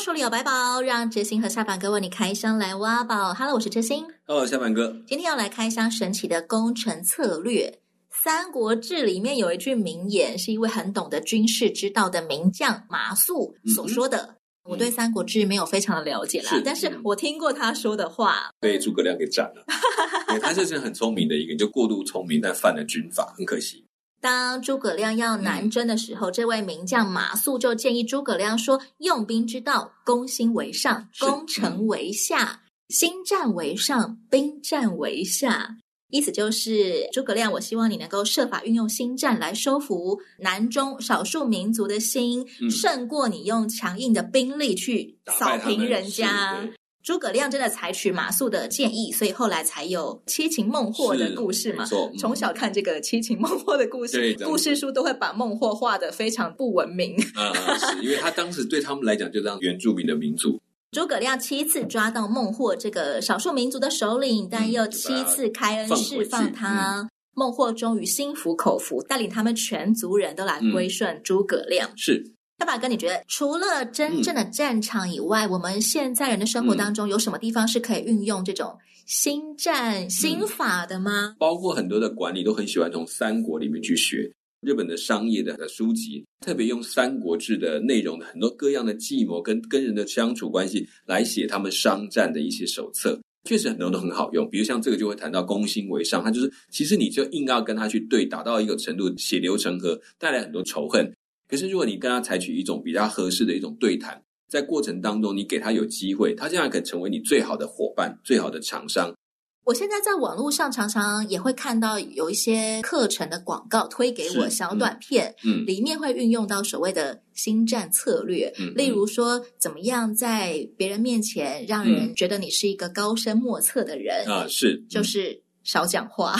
书里有百宝，让哲心和下凡哥为你开箱来挖宝。Hello，我是哲心。Hello，下凡哥。今天要来开箱神奇的工程策略。《三国志》里面有一句名言，是一位很懂得军事之道的名将马谡所说的。嗯、我对《三国志》没有非常的了解啦，是但是我听过他说的话。被诸葛亮给斩了。他就是很聪明的一个人，就过度聪明，但犯了军法，很可惜。当诸葛亮要南征的时候，嗯、这位名将马谡就建议诸葛亮说：“用兵之道，攻心为上，攻城为下；心战为上，兵战为下。”意思就是，诸葛亮，我希望你能够设法运用心战来收服南中少数民族的心，嗯、胜过你用强硬的兵力去扫平人家。诸葛亮真的采取马谡的建议，所以后来才有七擒孟获的故事嘛。嗯、从小看这个七擒孟获的故事，故事书都会把孟获画的非常不文明。啊、因为他当时对他们来讲，就当原住民的民族。诸葛亮七次抓到孟获这个少数民族的首领，但又七次开恩释放他。孟获终于心服口服，带领他们全族人都来归顺诸葛亮。嗯、是。下巴哥，你觉得除了真正的战场以外，嗯、我们现在人的生活当中有什么地方是可以运用这种新战心法的吗？包括很多的管理都很喜欢从三国里面去学日本的商业的书籍，特别用《三国志》的内容的很多各样的计谋跟跟人的相处关系来写他们商战的一些手册，确实很多都很好用。比如像这个就会谈到攻心为上，他就是其实你就硬要跟他去对打到一个程度，血流成河，带来很多仇恨。可是，如果你跟他采取一种比较合适的一种对谈，在过程当中，你给他有机会，他这样可以成为你最好的伙伴、最好的厂商。我现在在网络上常常也会看到有一些课程的广告推给我小短片，嗯，嗯里面会运用到所谓的心战策略，嗯，例如说怎么样在别人面前让人觉得你是一个高深莫测的人啊，是，嗯、就是。少讲话，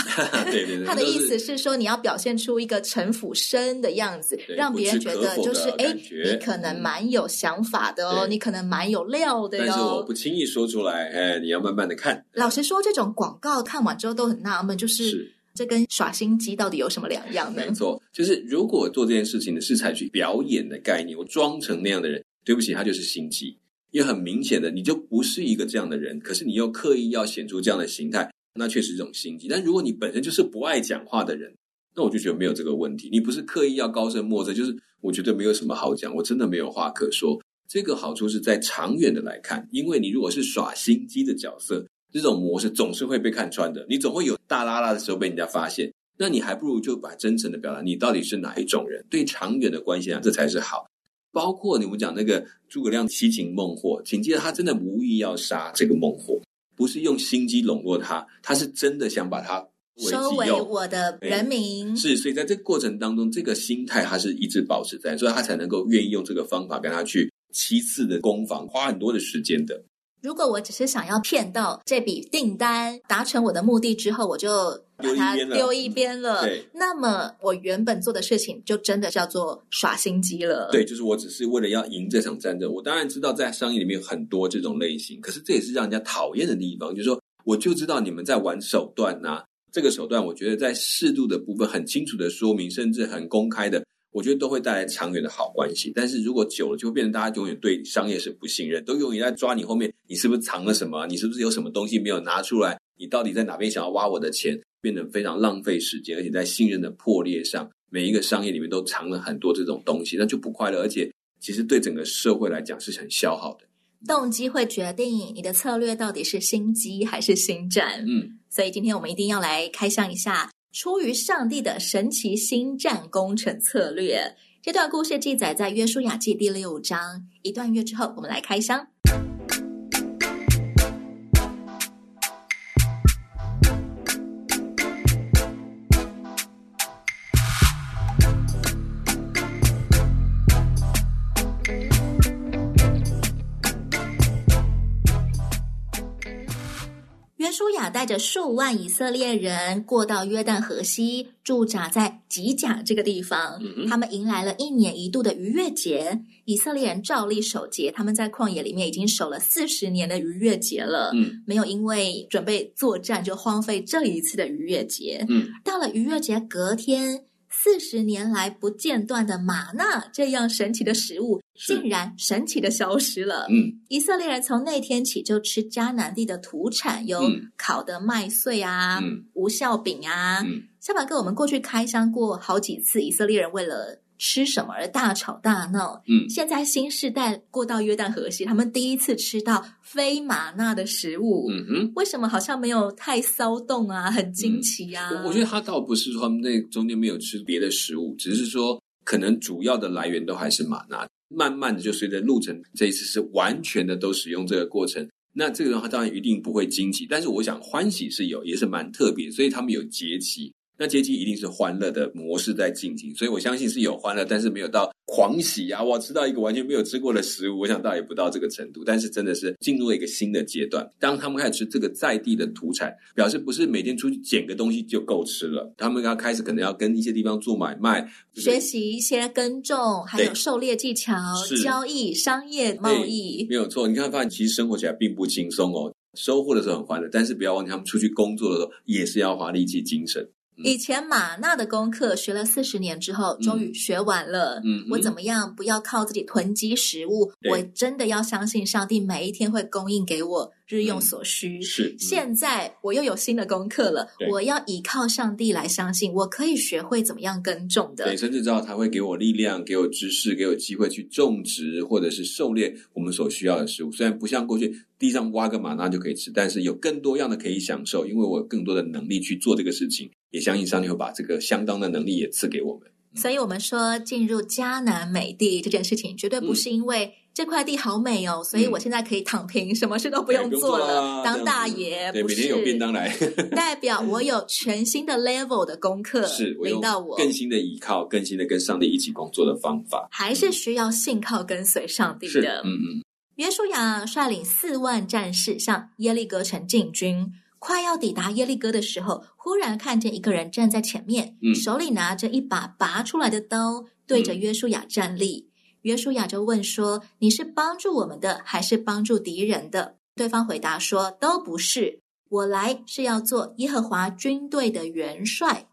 对 对对，他的意思是说，你要表现出一个城府深的样子，让别人觉得就是哎，你可能蛮有想法的哦，你可能蛮有料的哟。但是我不轻易说出来，哎，你要慢慢的看。老实说，这种广告看完之后都很纳闷，就是这跟耍心机到底有什么两样呢？没错，就是如果做这件事情的是采取表演的概念，我装成那样的人，对不起，他就是心机，因为很明显的你就不是一个这样的人，可是你又刻意要显出这样的形态。那确实是一种心机，但如果你本身就是不爱讲话的人，那我就觉得没有这个问题。你不是刻意要高深莫测，就是我觉得没有什么好讲，我真的没有话可说。这个好处是在长远的来看，因为你如果是耍心机的角色，这种模式总是会被看穿的，你总会有大拉拉的时候被人家发现。那你还不如就把真诚的表达，你到底是哪一种人？对长远的关系啊，这才是好。包括你们讲那个诸葛亮七擒孟获，紧接着他真的无意要杀这个孟获。不是用心机笼络他，他是真的想把他收为我的人民。是，所以在这个过程当中，这个心态他是一直保持在，所以他才能够愿意用这个方法跟他去七次的攻防，花很多的时间的。如果我只是想要骗到这笔订单，达成我的目的之后，我就把它丢一边了。对，那么我原本做的事情就真的叫做耍心机了。对，就是我只是为了要赢这场战争。我当然知道在商业里面有很多这种类型，可是这也是让人家讨厌的地方。就是说，我就知道你们在玩手段呐、啊，这个手段，我觉得在适度的部分很清楚的说明，甚至很公开的。我觉得都会带来长远的好关系，但是如果久了，就会变成大家永远对商业是不信任，都永远在抓你后面，你是不是藏了什么？你是不是有什么东西没有拿出来？你到底在哪边想要挖我的钱？变得非常浪费时间，而且在信任的破裂上，每一个商业里面都藏了很多这种东西，那就不快乐，而且其实对整个社会来讲是很消耗的。动机会决定你的策略到底是心机还是心战。嗯，所以今天我们一定要来开箱一下。出于上帝的神奇星战工程策略，这段故事记载在《约书亚记》第六章。一段月之后，我们来开箱。带着数万以色列人过到约旦河西，驻扎在吉甲这个地方。嗯、他们迎来了一年一度的逾越节，以色列人照例守节。他们在旷野里面已经守了四十年的逾越节了，嗯，没有因为准备作战就荒废这一次的逾越节。嗯，到了逾越节隔天。四十年来不间断的玛纳这样神奇的食物，竟然神奇的消失了。嗯，以色列人从那天起就吃迦南地的土产，有烤的麦穗啊，嗯、无酵饼啊。嗯，小马哥，我们过去开箱过好几次，以色列人为了。吃什么而大吵大闹？嗯，现在新世代过到约旦河西，他们第一次吃到非玛纳的食物。嗯哼，为什么好像没有太骚动啊？很惊奇啊！嗯、我觉得他倒不是说他们那中间没有吃别的食物，只是说可能主要的来源都还是玛纳。慢慢的就随着路程，这一次是完全的都使用这个过程。那这个的话当然一定不会惊奇，但是我想欢喜是有，也是蛮特别，所以他们有节气。那阶级一定是欢乐的模式在进行，所以我相信是有欢乐，但是没有到狂喜啊！我吃到一个完全没有吃过的食物，我想倒也不到这个程度。但是真的是进入了一个新的阶段。当他们开始吃这个在地的土产，表示不是每天出去捡个东西就够吃了。他们要开始可能要跟一些地方做买卖，学习一些耕种，还有狩猎技巧、交易、商业贸易。没有错，你看发现其实生活起来并不轻松哦。收获的时候很欢乐，但是不要忘记他们出去工作的时候也是要花力气、精神。以前马纳的功课学了四十年之后，终于学完了。嗯，我怎么样？不要靠自己囤积食物，我真的要相信上帝每一天会供应给我日用所需。嗯、是，现在我又有新的功课了，我要依靠上帝来相信，我可以学会怎么样耕种的。对，甚至知道他会给我力量，给我知识，给我机会去种植或者是狩猎我们所需要的食物。虽然不像过去地上挖个玛纳就可以吃，但是有更多样的可以享受，因为我有更多的能力去做这个事情。也相信上帝会把这个相当的能力也赐给我们，所以，我们说进入迦南美地这件事情，绝对不是因为这块地好美哦，嗯、所以我现在可以躺平，什么事都不用做了，当大爷。对，不是每天有便当来，代表我有全新的 level 的功课，是领到我更新的依靠，更新的跟上帝一起工作的方法，还是需要信靠跟随上帝的。嗯嗯，约书亚率领四万战士向耶利哥城进军。快要抵达耶利哥的时候，忽然看见一个人站在前面，嗯、手里拿着一把拔出来的刀，对着约书亚站立。嗯、约书亚就问说：“你是帮助我们的，还是帮助敌人的？”对方回答说：“都不是，我来是要做耶和华军队的元帅。”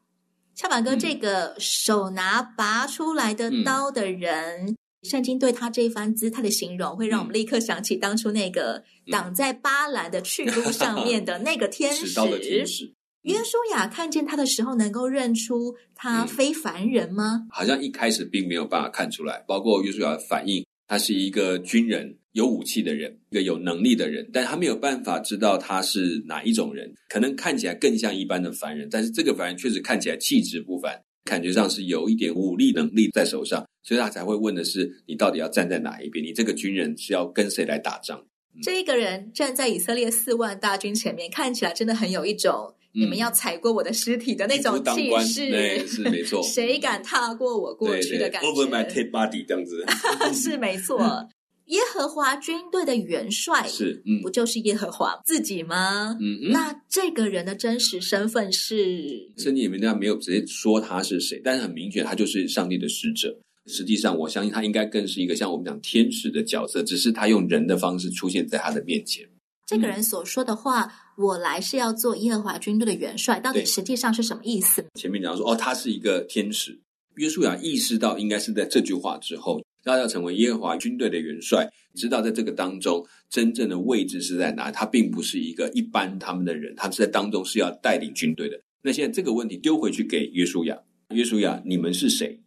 小马哥，嗯、这个手拿拔出来的刀的人。嗯圣经对他这一番姿态的形容，会让我们立刻想起当初那个挡在巴兰的去路上面的那个 天使。天使约书亚看见他的时候，能够认出他非凡人吗？好像一开始并没有办法看出来。包括约书亚的反应，他是一个军人，有武器的人，一个有能力的人，但他没有办法知道他是哪一种人。可能看起来更像一般的凡人，但是这个凡人确实看起来气质不凡。感觉上是有一点武力能力在手上，所以他才会问的是：你到底要站在哪一边？你这个军人是要跟谁来打仗？嗯、这一个人站在以色列四万大军前面，看起来真的很有一种、嗯、你们要踩过我的尸体的那种气势。对，是没错。谁敢踏过我过去的感觉？Over my dead body 这样子，是没错。耶和华军队的元帅是，嗯，不就是耶和华自己吗？嗯嗯。那这个人的真实身份是？圣经里面没有直接说他是谁，但是很明确，他就是上帝的使者。实际上，我相信他应该更是一个像我们讲天使的角色，只是他用人的方式出现在他的面前。这个人所说的话：“嗯、我来是要做耶和华军队的元帅。”到底实际上是什么意思？前面讲说，哦，他是一个天使。约书亚意识到，应该是在这句话之后。他要成为耶和华军队的元帅，知道在这个当中真正的位置是在哪。他并不是一个一般他们的人，他是在当中是要带领军队的。那现在这个问题丢回去给约书亚，约书亚，你们是谁？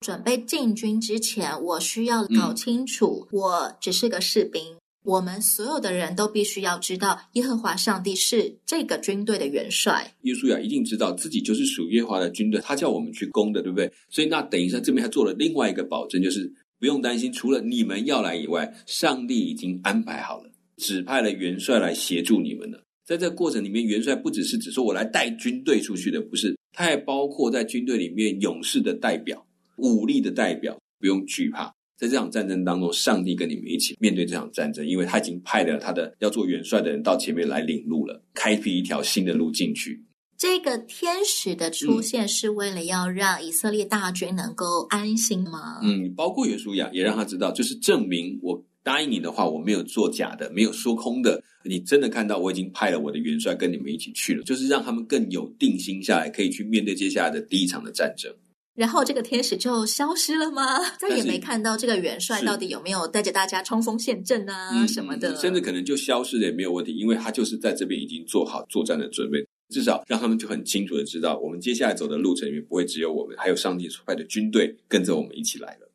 准备进军之前，我需要搞清楚，嗯、我只是个士兵。我们所有的人都必须要知道，耶和华上帝是这个军队的元帅。约书亚一定知道自己就是属于耶和华的军队，他叫我们去攻的，对不对？所以那等一下这边还做了另外一个保证，就是不用担心，除了你们要来以外，上帝已经安排好了，指派了元帅来协助你们了。在这个过程里面，元帅不只是只说我来带军队出去的，不是，他还包括在军队里面勇士的代表、武力的代表，不用惧怕。在这场战争当中，上帝跟你们一起面对这场战争，因为他已经派了他的要做元帅的人到前面来领路了，开辟一条新的路进去。这个天使的出现是为了要让以色列大军能够安心吗？嗯，包括约书亚也让他知道，就是证明我答应你的话，我没有做假的，没有说空的。你真的看到我已经派了我的元帅跟你们一起去了，就是让他们更有定心下来，可以去面对接下来的第一场的战争。然后这个天使就消失了吗？再也没看到这个元帅到底有没有带着大家冲锋陷阵啊什么的，嗯，甚至可能就消失了也没有问题，因为他就是在这边已经做好作战的准备。至少让他们就很清楚的知道，我们接下来走的路程里面不会只有我们，还有上帝所派的军队跟着我们一起来了。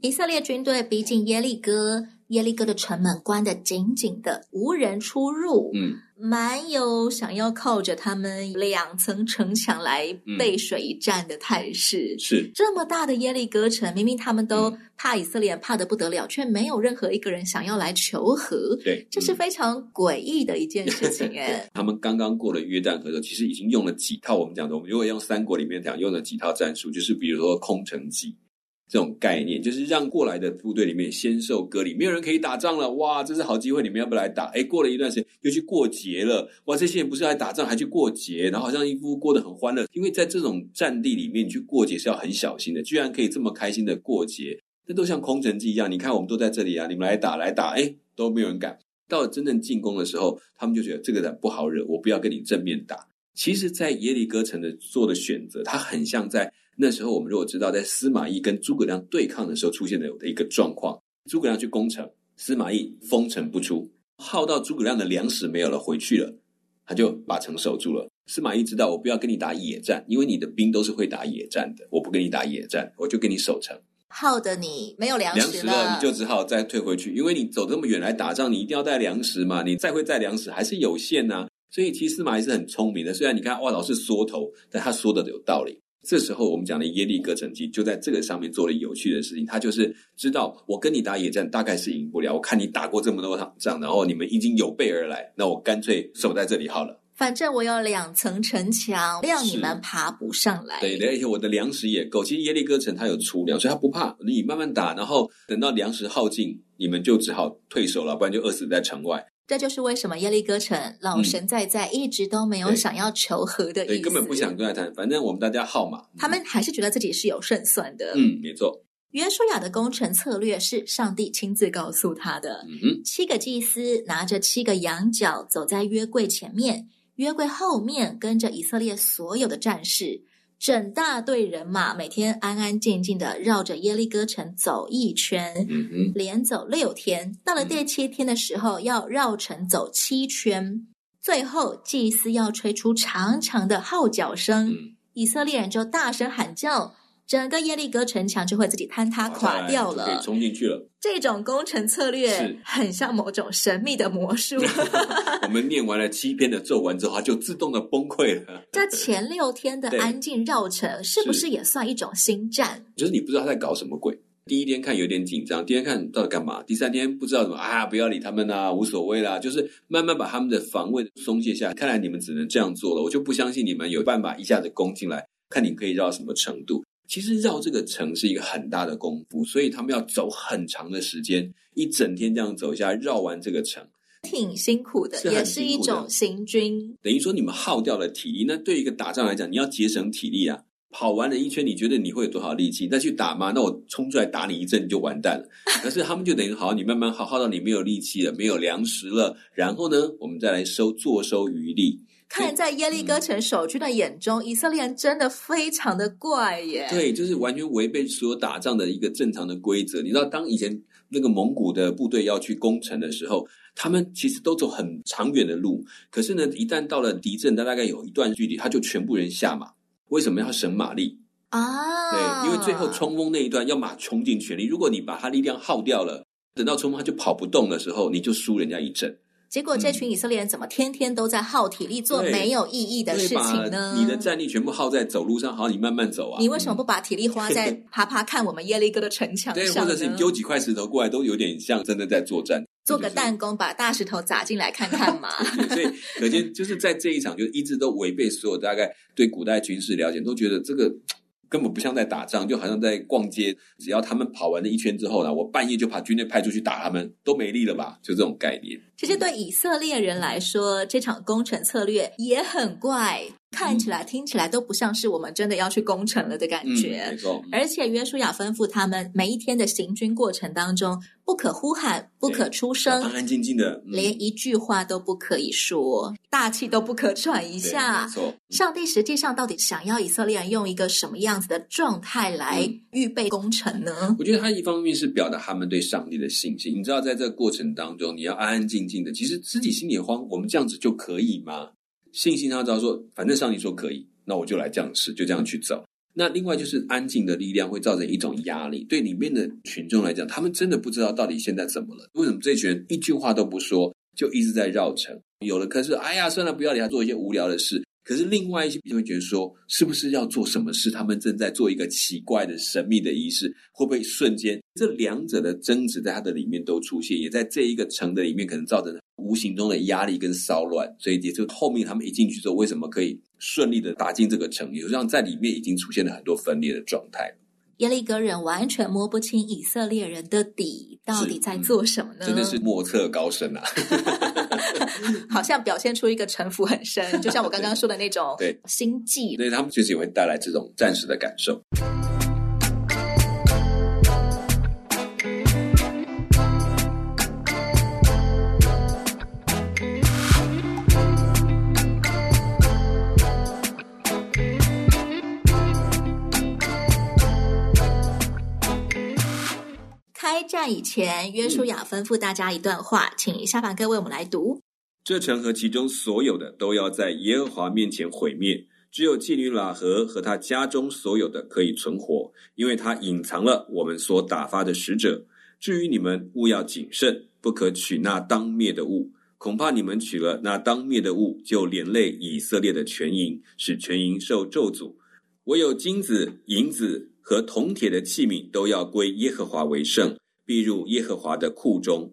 以色列军队逼近耶利哥。耶利哥的城门关得紧紧的，无人出入。嗯，蛮有想要靠着他们两层城墙来背水一战的态势。嗯、是这么大的耶利哥城，明明他们都怕以色列怕的不得了，却没有任何一个人想要来求和。对，这是非常诡异的一件事情。哎，他们刚刚过了约旦河的时候，其实已经用了几套我们讲的，我们如果用三国里面讲，用了几套战术，就是比如说空城计。这种概念就是让过来的部队里面先受隔离，没有人可以打仗了。哇，这是好机会，你们要不要来打？诶，过了一段时间又去过节了。哇，这些人不是来打仗，还去过节，然后好像一副过得很欢乐。因为在这种战地里面，你去过节是要很小心的。居然可以这么开心的过节，这都像空城计一样。你看，我们都在这里啊，你们来打来打，诶，都没有人敢。到了真正进攻的时候，他们就觉得这个人不好惹，我不要跟你正面打。其实，在耶利哥城的做的选择，它很像在。那时候，我们如果知道在司马懿跟诸葛亮对抗的时候出现的的一个状况，诸葛亮去攻城，司马懿封城不出，耗到诸葛亮的粮食没有了，回去了，他就把城守住了。司马懿知道，我不要跟你打野战，因为你的兵都是会打野战的，我不跟你打野战，我就跟你守城。耗得你没有粮食了，粮食了，你就只好再退回去，因为你走这么远来打仗，你一定要带粮食嘛，你再会带粮食还是有限呐、啊。所以其实司马懿是很聪明的，虽然你看哇老是缩头，但他说的有道理。这时候，我们讲的耶利哥城计就在这个上面做了有趣的事情。他就是知道我跟你打野战大概是赢不了。我看你打过这么多场仗，然后你们已经有备而来，那我干脆守在这里好了。反正我有两层城墙，让你们爬不上来。对，而且我的粮食也够。其实耶利哥城它有储粮，所以它不怕。你慢慢打，然后等到粮食耗尽，你们就只好退守了，不然就饿死在城外。这就是为什么耶利哥城老神在在，一直都没有想要求和的意思，对，对，根本不想跟他谈。反正我们大家号码，他们还是觉得自己是有胜算的。嗯，没错。约书亚的工程策略是上帝亲自告诉他的。嗯哼，七个祭司拿着七个羊角走在约柜前面，约柜后面跟着以色列所有的战士。整大队人马每天安安静静的绕着耶利哥城走一圈，嗯，连走六天。到了第七天的时候，要绕城走七圈。最后，祭司要吹出长长的号角声，以色列人就大声喊叫。整个耶利哥城墙就会自己坍塌垮掉了，可以冲进去了。这种攻城策略很像某种神秘的魔术。我们念完了七篇的咒文之后，它就自动的崩溃了。这前六天的安静绕城，是不是也算一种新战？就是你不知道他在搞什么鬼。第一天看有点紧张，第二天看到底干嘛？第三天不知道怎么啊，不要理他们啊，无所谓啦。就是慢慢把他们的防卫松懈下来。看来你们只能这样做了，我就不相信你们有办法一下子攻进来。看你可以绕到什么程度。其实绕这个城是一个很大的功夫，所以他们要走很长的时间，一整天这样走下来，绕完这个城，挺辛苦的，是也是一种行军。等于说你们耗掉了体力，那对于一个打仗来讲，你要节省体力啊。跑完了一圈，你觉得你会有多少力气？再去打吗？那我冲出来打你一阵，你就完蛋了。可是他们就等于好，你慢慢耗，耗到你没有力气了，没有粮食了，然后呢，我们再来收，坐收余力。看在耶利哥城守军的眼中，嗯、以色列人真的非常的怪耶。对，就是完全违背所有打仗的一个正常的规则。你知道，当以前那个蒙古的部队要去攻城的时候，他们其实都走很长远的路。可是呢，一旦到了敌阵，他大概有一段距离，他就全部人下马。为什么要省马力啊？对，因为最后冲锋那一段要马穷尽全力。如果你把他力量耗掉了，等到冲锋他就跑不动的时候，你就输人家一阵。结果这群以色列人怎么天天都在耗体力做没有意义的事情呢？你的战力全部耗在走路上，好，你慢慢走啊。你为什么不把体力花在 爬爬看我们耶利哥的城墙上？对，或者是你丢几块石头过来，都有点像真的在作战。做个弹弓，把大石头砸进来看看嘛。所以可见 就是在这一场，就一直都违背所有大概对古代军事了解，都觉得这个根本不像在打仗，就好像在逛街。只要他们跑完了一圈之后呢，我半夜就把军队派出去打他们，都没力了吧？就这种概念。其实对以色列人来说，这场攻城策略也很怪。看起来、听起来都不像是我们真的要去攻城了的感觉。嗯，没错。而且约书亚吩咐他们，每一天的行军过程当中，不可呼喊，不可出声，安安静静的，嗯，连一句话都不可以说，大气都不可喘一下。没错。上帝实际上到底想要以色列人用一个什么样子的状态来预备攻城呢？我觉得他一方面是表达他们对上帝的信心。你知道，在这个过程当中，你要安安静静的，其实自己心里也慌。我们这样子就可以吗？信心，他知道说，反正上帝说可以，那我就来这样试，就这样去走。那另外就是安静的力量会造成一种压力，对里面的群众来讲，他们真的不知道到底现在怎么了。为什么这群人一句话都不说，就一直在绕城？有的可是，哎呀，算了，不要理他，做一些无聊的事。可是另外一些就会觉得说，是不是要做什么事？他们正在做一个奇怪的神秘的仪式，会不会瞬间这两者的争执在他的里面都出现，也在这一个城的里面可能造成无形中的压力跟骚乱。所以也就后面他们一进去之后，为什么可以顺利的打进这个城？也就让在里面已经出现了很多分裂的状态。耶利哥人完全摸不清以色列人的底到底在做什么呢？嗯、真的是莫测高深啊！好像表现出一个城府很深，就像我刚刚说的那种 心计。对，他们确实也会带来这种暂时的感受。开战以前，约书亚吩咐大家一段话，嗯、请下凡哥为我们来读。这城和其中所有的都要在耶和华面前毁灭，只有妓女喇合和他家中所有的可以存活，因为他隐藏了我们所打发的使者。至于你们，务要谨慎，不可取那当灭的物，恐怕你们取了那当灭的物，就连累以色列的全营，使全营受咒诅。唯有金子、银子和铜铁的器皿都要归耶和华为圣，必入耶和华的库中。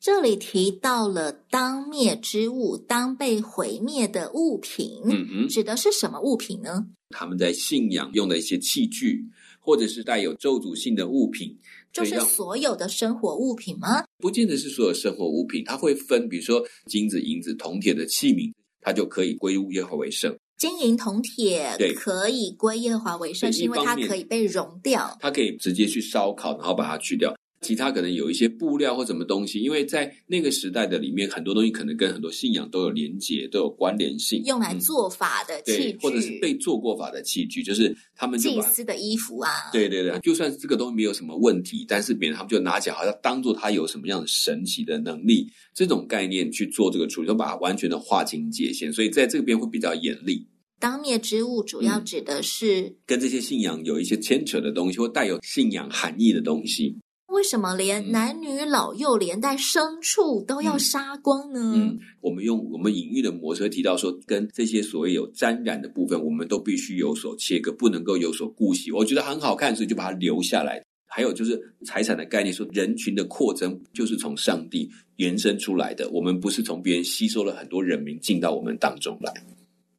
这里提到了当灭之物，当被毁灭的物品，嗯哼，指的是什么物品呢？他们在信仰用的一些器具，或者是带有咒诅性的物品，就是所有的生活物品吗？不见得是所有生活物品，它会分，比如说金子、银子、铜铁的器皿，它就可以归入耶和华为圣。金银铜铁对，可以归耶和华为圣，是因为它可以被熔掉，它可以直接去烧烤，然后把它去掉。其他可能有一些布料或什么东西，因为在那个时代的里面，很多东西可能跟很多信仰都有连结，都有关联性。用来做法的器具，嗯、或者是被做过法的器具，就是他们祭司的衣服啊。对对对，就算这个东西没有什么问题，但是别人他们就拿起来，好像当做他有什么样的神奇的能力，这种概念去做这个处理，就把它完全的划清界限，所以在这边会比较严厉。当灭之物主要指的是、嗯、跟这些信仰有一些牵扯的东西，或带有信仰含义的东西。为什么连男女老幼连带牲畜都要杀光呢？嗯，嗯，我们用我们隐喻的模式提到说，跟这些所谓有沾染的部分，我们都必须有所切割，不能够有所顾惜。我觉得很好看，所以就把它留下来。还有就是财产的概念，说人群的扩增就是从上帝延伸出来的，我们不是从别人吸收了很多人民进到我们当中来。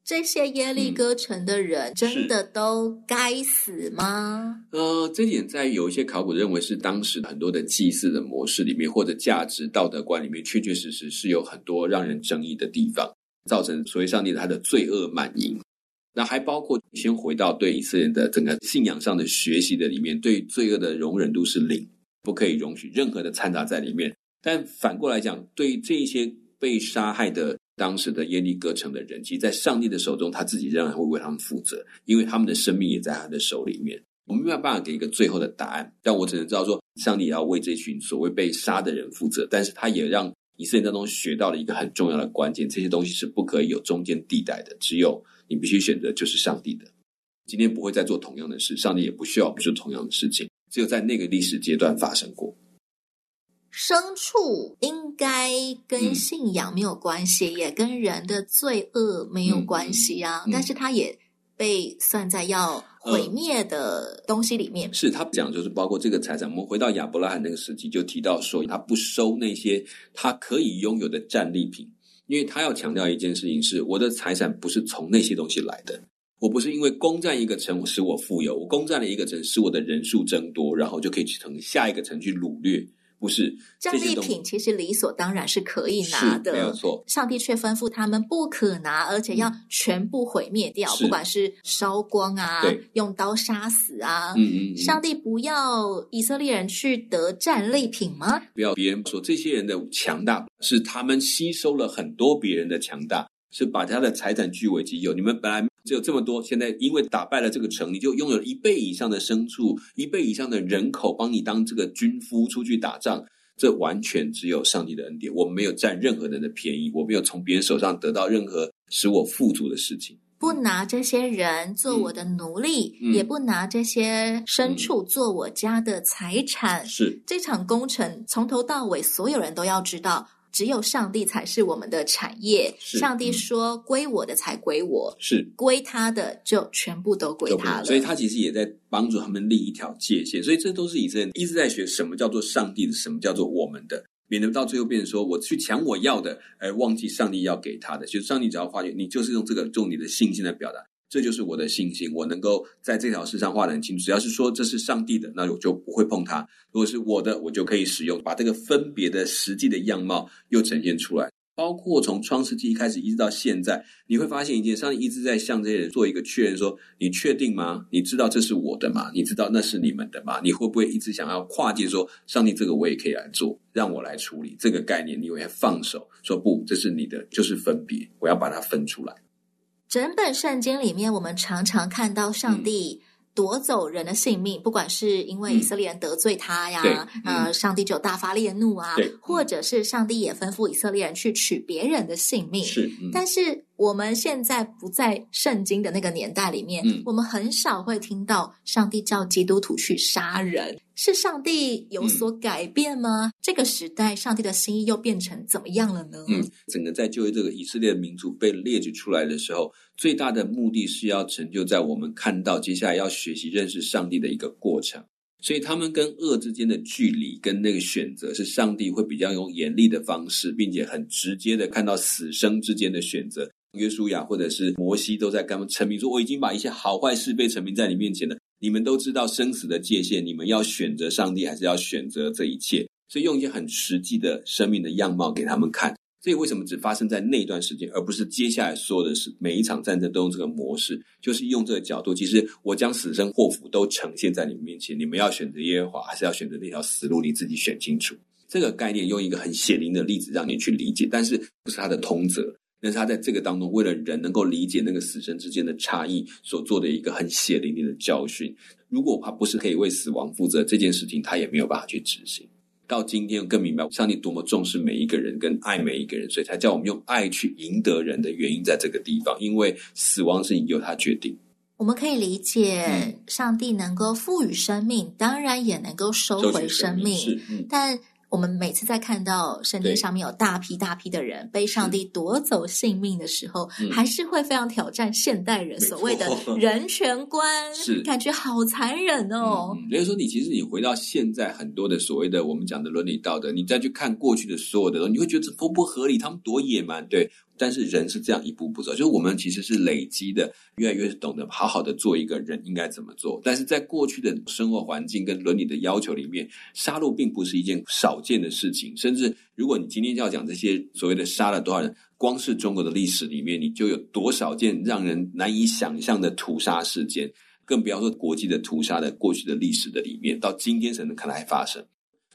这些耶利哥城的人真的都该死吗？嗯、呃，这点在有一些考古认为是当时很多的祭祀的模式里面，或者价值道德观里面，确确实实是有很多让人争议的地方，造成所谓上帝他的罪恶满盈。那还包括先回到对以色列人的整个信仰上的学习的里面，对罪恶的容忍度是零，不可以容许任何的掺杂在里面。但反过来讲，对这一些被杀害的。当时的耶利哥城的人，其实，在上帝的手中，他自己仍然会为他们负责，因为他们的生命也在他的手里面。我们没有办法给一个最后的答案，但我只能知道说，上帝也要为这群所谓被杀的人负责。但是，他也让以色列当中学到了一个很重要的关键：这些东西是不可以有中间地带的，只有你必须选择就是上帝的。今天不会再做同样的事，上帝也不需要我们做同样的事情，只有在那个历史阶段发生过。牲畜应该跟信仰没有关系，嗯、也跟人的罪恶没有关系啊。嗯嗯、但是它也被算在要毁灭的东西里面。嗯、是他讲，就是包括这个财产。我们回到亚伯拉罕那个时期，就提到说，他不收那些他可以拥有的战利品，因为他要强调一件事情是：我的财产不是从那些东西来的，我不是因为攻占一个城使我富有，我攻占了一个城使我的人数增多，然后就可以去从下一个城去掳掠。不是战利品，其实理所当然是可以拿的，没有错。上帝却吩咐他们不可拿，而且要全部毁灭掉，嗯、不管是烧光啊，用刀杀死啊。嗯，嗯嗯。上帝不要以色列人去得战利品吗？不要别人说这些人的强大是他们吸收了很多别人的强大，是把他的财产据为己有。你们本来只有这么多，现在因为打败了这个城，你就拥有了一倍以上的牲畜，一倍以上的人口，帮你当这个军夫出去打仗。这完全只有上帝的恩典，我没有占任何人的便宜，我没有从别人手上得到任何使我富足的事情。不拿这些人做我的奴隶，嗯、也不拿这些牲畜做我家的财产。是、嗯、这场工程从头到尾，所有人都要知道。只有上帝才是我们的产业。上帝说：“归我的才归我，是归他的就全部都归他了。”所以，他其实也在帮助他们立一条界限。所以，这都是以色列一直在学什么叫做上帝的，什么叫做我们的，免得到最后变成说我去抢我要的，而忘记上帝要给他的。其实，上帝只要发觉你就是用这个用你的信心来表达。这就是我的信心，我能够在这条事上画得很清楚。只要是说这是上帝的，那我就不会碰它；如果是我的，我就可以使用，把这个分别的实际的样貌又呈现出来。包括从创世纪一开始一直到现在，你会发现一件，上帝一直在向这些人做一个确认：说，你确定吗？你知道这是我的吗？你知道那是你们的吗？你会不会一直想要跨界说，上帝这个我也可以来做，让我来处理这个概念？你会放手说不，这是你的，就是分别，我要把它分出来。整本圣经里面，我们常常看到上帝夺走人的性命，嗯、不管是因为以色列人得罪他呀，嗯、呃，上帝就大发烈怒啊，或者是上帝也吩咐以色列人去取别人的性命。是，嗯、但是我们现在不在圣经的那个年代里面，嗯、我们很少会听到上帝叫基督徒去杀人。是上帝有所改变吗？嗯、这个时代，上帝的心意又变成怎么样了呢？嗯，整个在就业这个以色列的民族被列举出来的时候，最大的目的是要成就在我们看到接下来要学习认识上帝的一个过程。所以他们跟恶之间的距离跟那个选择，是上帝会比较用严厉的方式，并且很直接的看到死生之间的选择。约书亚或者是摩西都在跟他们陈明说：“我已经把一些好坏是非陈明在你面前了。”你们都知道生死的界限，你们要选择上帝，还是要选择这一切？所以用一些很实际的生命的样貌给他们看。所以为什么只发生在那段时间，而不是接下来说的是每一场战争都用这个模式？就是用这个角度，其实我将死生祸福都呈现在你们面前，你们要选择耶和华，还是要选择那条死路？你自己选清楚。这个概念用一个很血淋的例子让你去理解，但是不是他的通则。但是他在这个当中，为了人能够理解那个死生之间的差异，所做的一个很血淋淋的教训。如果他不是可以为死亡负责这件事情，他也没有办法去执行。到今天更明白上帝多么重视每一个人，跟爱每一个人，所以才叫我们用爱去赢得人的原因，在这个地方，因为死亡是由他决定。我们可以理解，上帝能够赋予生命，当然也能够收回生命，生命，嗯、但。我们每次在看到圣经上面有大批大批的人被上帝夺走性命的时候，是还是会非常挑战现代人所谓的人权观，是。感觉好残忍哦。也就是、说，你其实你回到现在很多的所谓的我们讲的伦理道德，你再去看过去的所有的你会觉得这不不合理，他们多野蛮，对。但是人是这样一步步走，就是我们其实是累积的，越来越懂得好好的做一个人应该怎么做。但是在过去的生活环境跟伦理的要求里面，杀戮并不是一件少见的事情。甚至如果你今天要讲这些所谓的杀了多少人，光是中国的历史里面，你就有多少件让人难以想象的屠杀事件，更不要说国际的屠杀的过去的历史的里面，到今天才能看来还发生。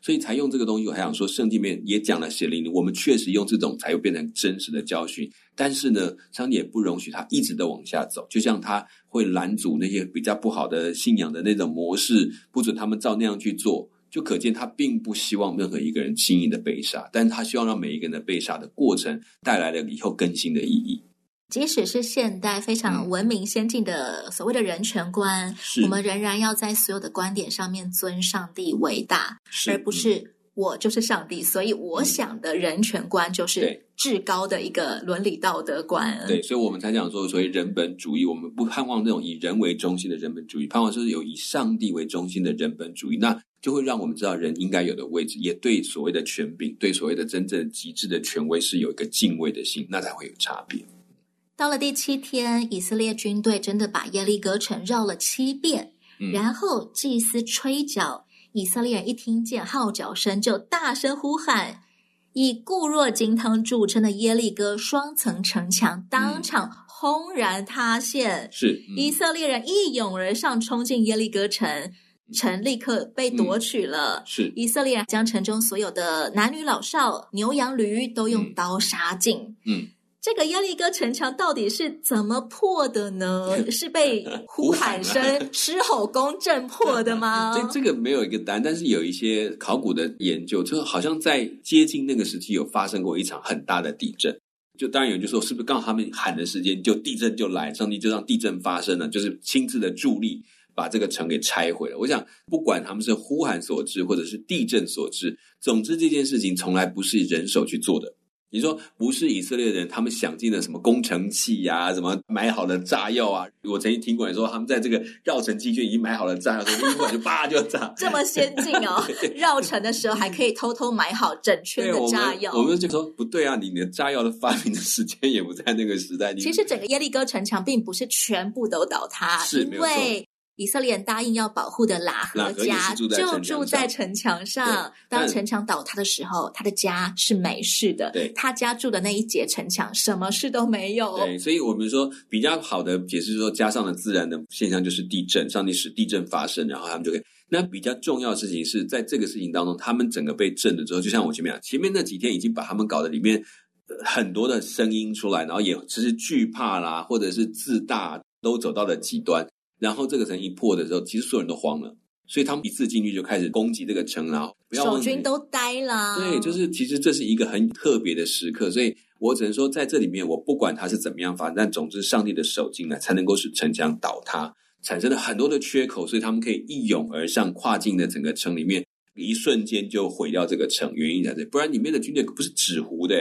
所以才用这个东西，我还想说，圣经里面也讲了血淋淋，我们确实用这种才会变成真实的教训。但是呢，上帝也不容许他一直的往下走，就像他会拦阻那些比较不好的信仰的那种模式，不准他们照那样去做，就可见他并不希望任何一个人轻易的被杀，但是他希望让每一个人的被杀的过程带来了以后更新的意义。即使是现代非常文明先进的所谓的人权观，是。我们仍然要在所有的观点上面尊上帝为大，而不是我就是上帝，所以我想的人权观就是至高的一个伦理道德观。对，所以我们才讲说，所谓人本主义，我们不盼望那种以人为中心的人本主义，盼望是有以上帝为中心的人本主义，那就会让我们知道人应该有的位置，也对所谓的权柄，对所谓的真正极致的权威是有一个敬畏的心，那才会有差别。到了第七天，以色列军队真的把耶利哥城绕了七遍，嗯、然后祭司吹角，以色列人一听见号角声，就大声呼喊。以固若金汤著称的耶利哥双层城墙当场轰然塌陷，是、嗯、以色列人一拥而上，冲进耶利哥城，城立刻被夺取了。嗯、是以色列人将城中所有的男女老少、牛羊驴都用刀杀尽。嗯。嗯这个耶利哥城墙到底是怎么破的呢？是被呼喊声、狮吼功震破的吗？这这个没有一个答案，但是有一些考古的研究，就好像在接近那个时期有发生过一场很大的地震。就当然有人就说，是不是刚好他们喊的时间，就地震就来，上帝就让地震发生了，就是亲自的助力把这个城给拆毁了。我想，不管他们是呼喊所致，或者是地震所致，总之这件事情从来不是人手去做的。你说不是以色列人，他们想尽了什么工程器呀、啊，什么买好了炸药啊？我曾经听过你说，他们在这个绕城期间已经买好了炸药，说一会儿就叭就炸。这么先进哦！绕城的时候还可以偷偷买好整圈的炸药。我们，我们就说不对啊，你的炸药的发明的时间也不在那个时代。其实整个耶利哥城墙并不是全部都倒塌，是因为。以色列人答应要保护的喇合家就住在城墙上。当城墙倒塌的时候，他的家是没事的。对，他家住的那一节城墙什么事都没有。对，所以我们说比较好的解释说，加上了自然的现象就是地震，上帝使地震发生，然后他们就可以。那比较重要的事情是在这个事情当中，他们整个被震了之后，就像我前面讲，前面那几天已经把他们搞得里面很多的声音出来，然后也其实惧怕啦，或者是自大，都走到了极端。然后这个城一破的时候，其实所有人都慌了，所以他们一次进去就开始攻击这个城，然后不要守军都呆了。对，就是其实这是一个很特别的时刻，所以我只能说在这里面，我不管它是怎么样发展，但总之上帝的手进来，才能够使城墙倒塌，产生了很多的缺口，所以他们可以一拥而上，跨进了整个城里面，一瞬间就毁掉这个城。原因在这，不然里面的军队不是纸糊的。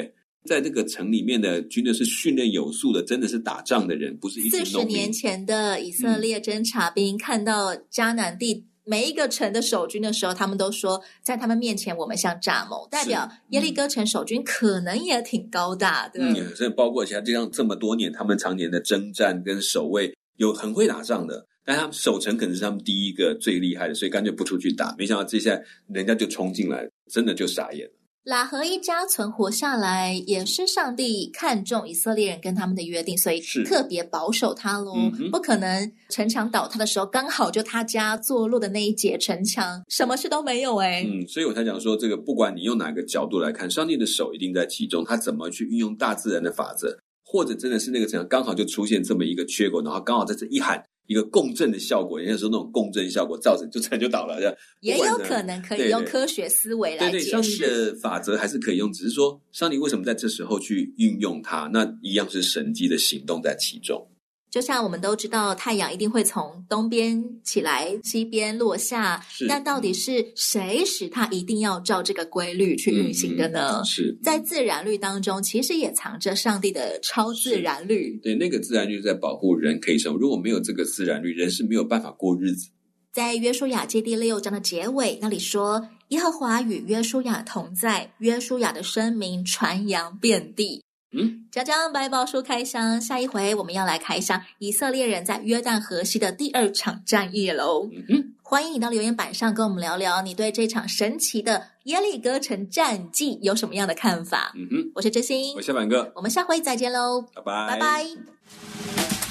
在这个城里面的军队是训练有素的，真的是打仗的人，不是一四十年前的以色列侦察兵、嗯、看到迦南地每一个城的守军的时候，他们都说，在他们面前我们像蚱蜢，代表耶利哥城守军可能也挺高大的。嗯，所以包括像这样这么多年，他们常年的征战跟守卫有很会打仗的，但他们守城可能是他们第一个最厉害的，所以干脆不出去打。没想到这下人家就冲进来，真的就傻眼了。喇合一家存活下来，也是上帝看重以色列人跟他们的约定，所以特别保守他喽。嗯、不可能城墙倒塌的时候，刚好就他家坐落的那一节城墙，什么事都没有哎。嗯，所以我才讲说，这个不管你用哪个角度来看，上帝的手一定在其中。他怎么去运用大自然的法则，或者真的是那个城墙刚好就出现这么一个缺口，然后刚好在这一喊。一个共振的效果，也就是说那种共振效果造成就城就倒了，这样也有可能可以用科学思维来解释。对对，上帝的法则还是可以用，只是说上帝为什么在这时候去运用它，那一样是神迹的行动在其中。就像我们都知道，太阳一定会从东边起来，西边落下。是，那到底是谁使它一定要照这个规律去运行的呢？嗯、是在自然律当中，其实也藏着上帝的超自然律。对，那个自然律在保护人可以生活。如果没有这个自然律，人是没有办法过日子。在约书亚记第六章的结尾，那里说：“耶和华与约书亚同在，约书亚的声名传扬遍地。”嗯，讲讲百宝书开箱，下一回我们要来开箱以色列人在约旦河西的第二场战役喽。嗯哼，欢迎你到留言板上跟我们聊聊，你对这场神奇的耶利哥城战记有什么样的看法？嗯哼，我是真心，我是小板哥，我们下回再见喽，拜拜，拜拜。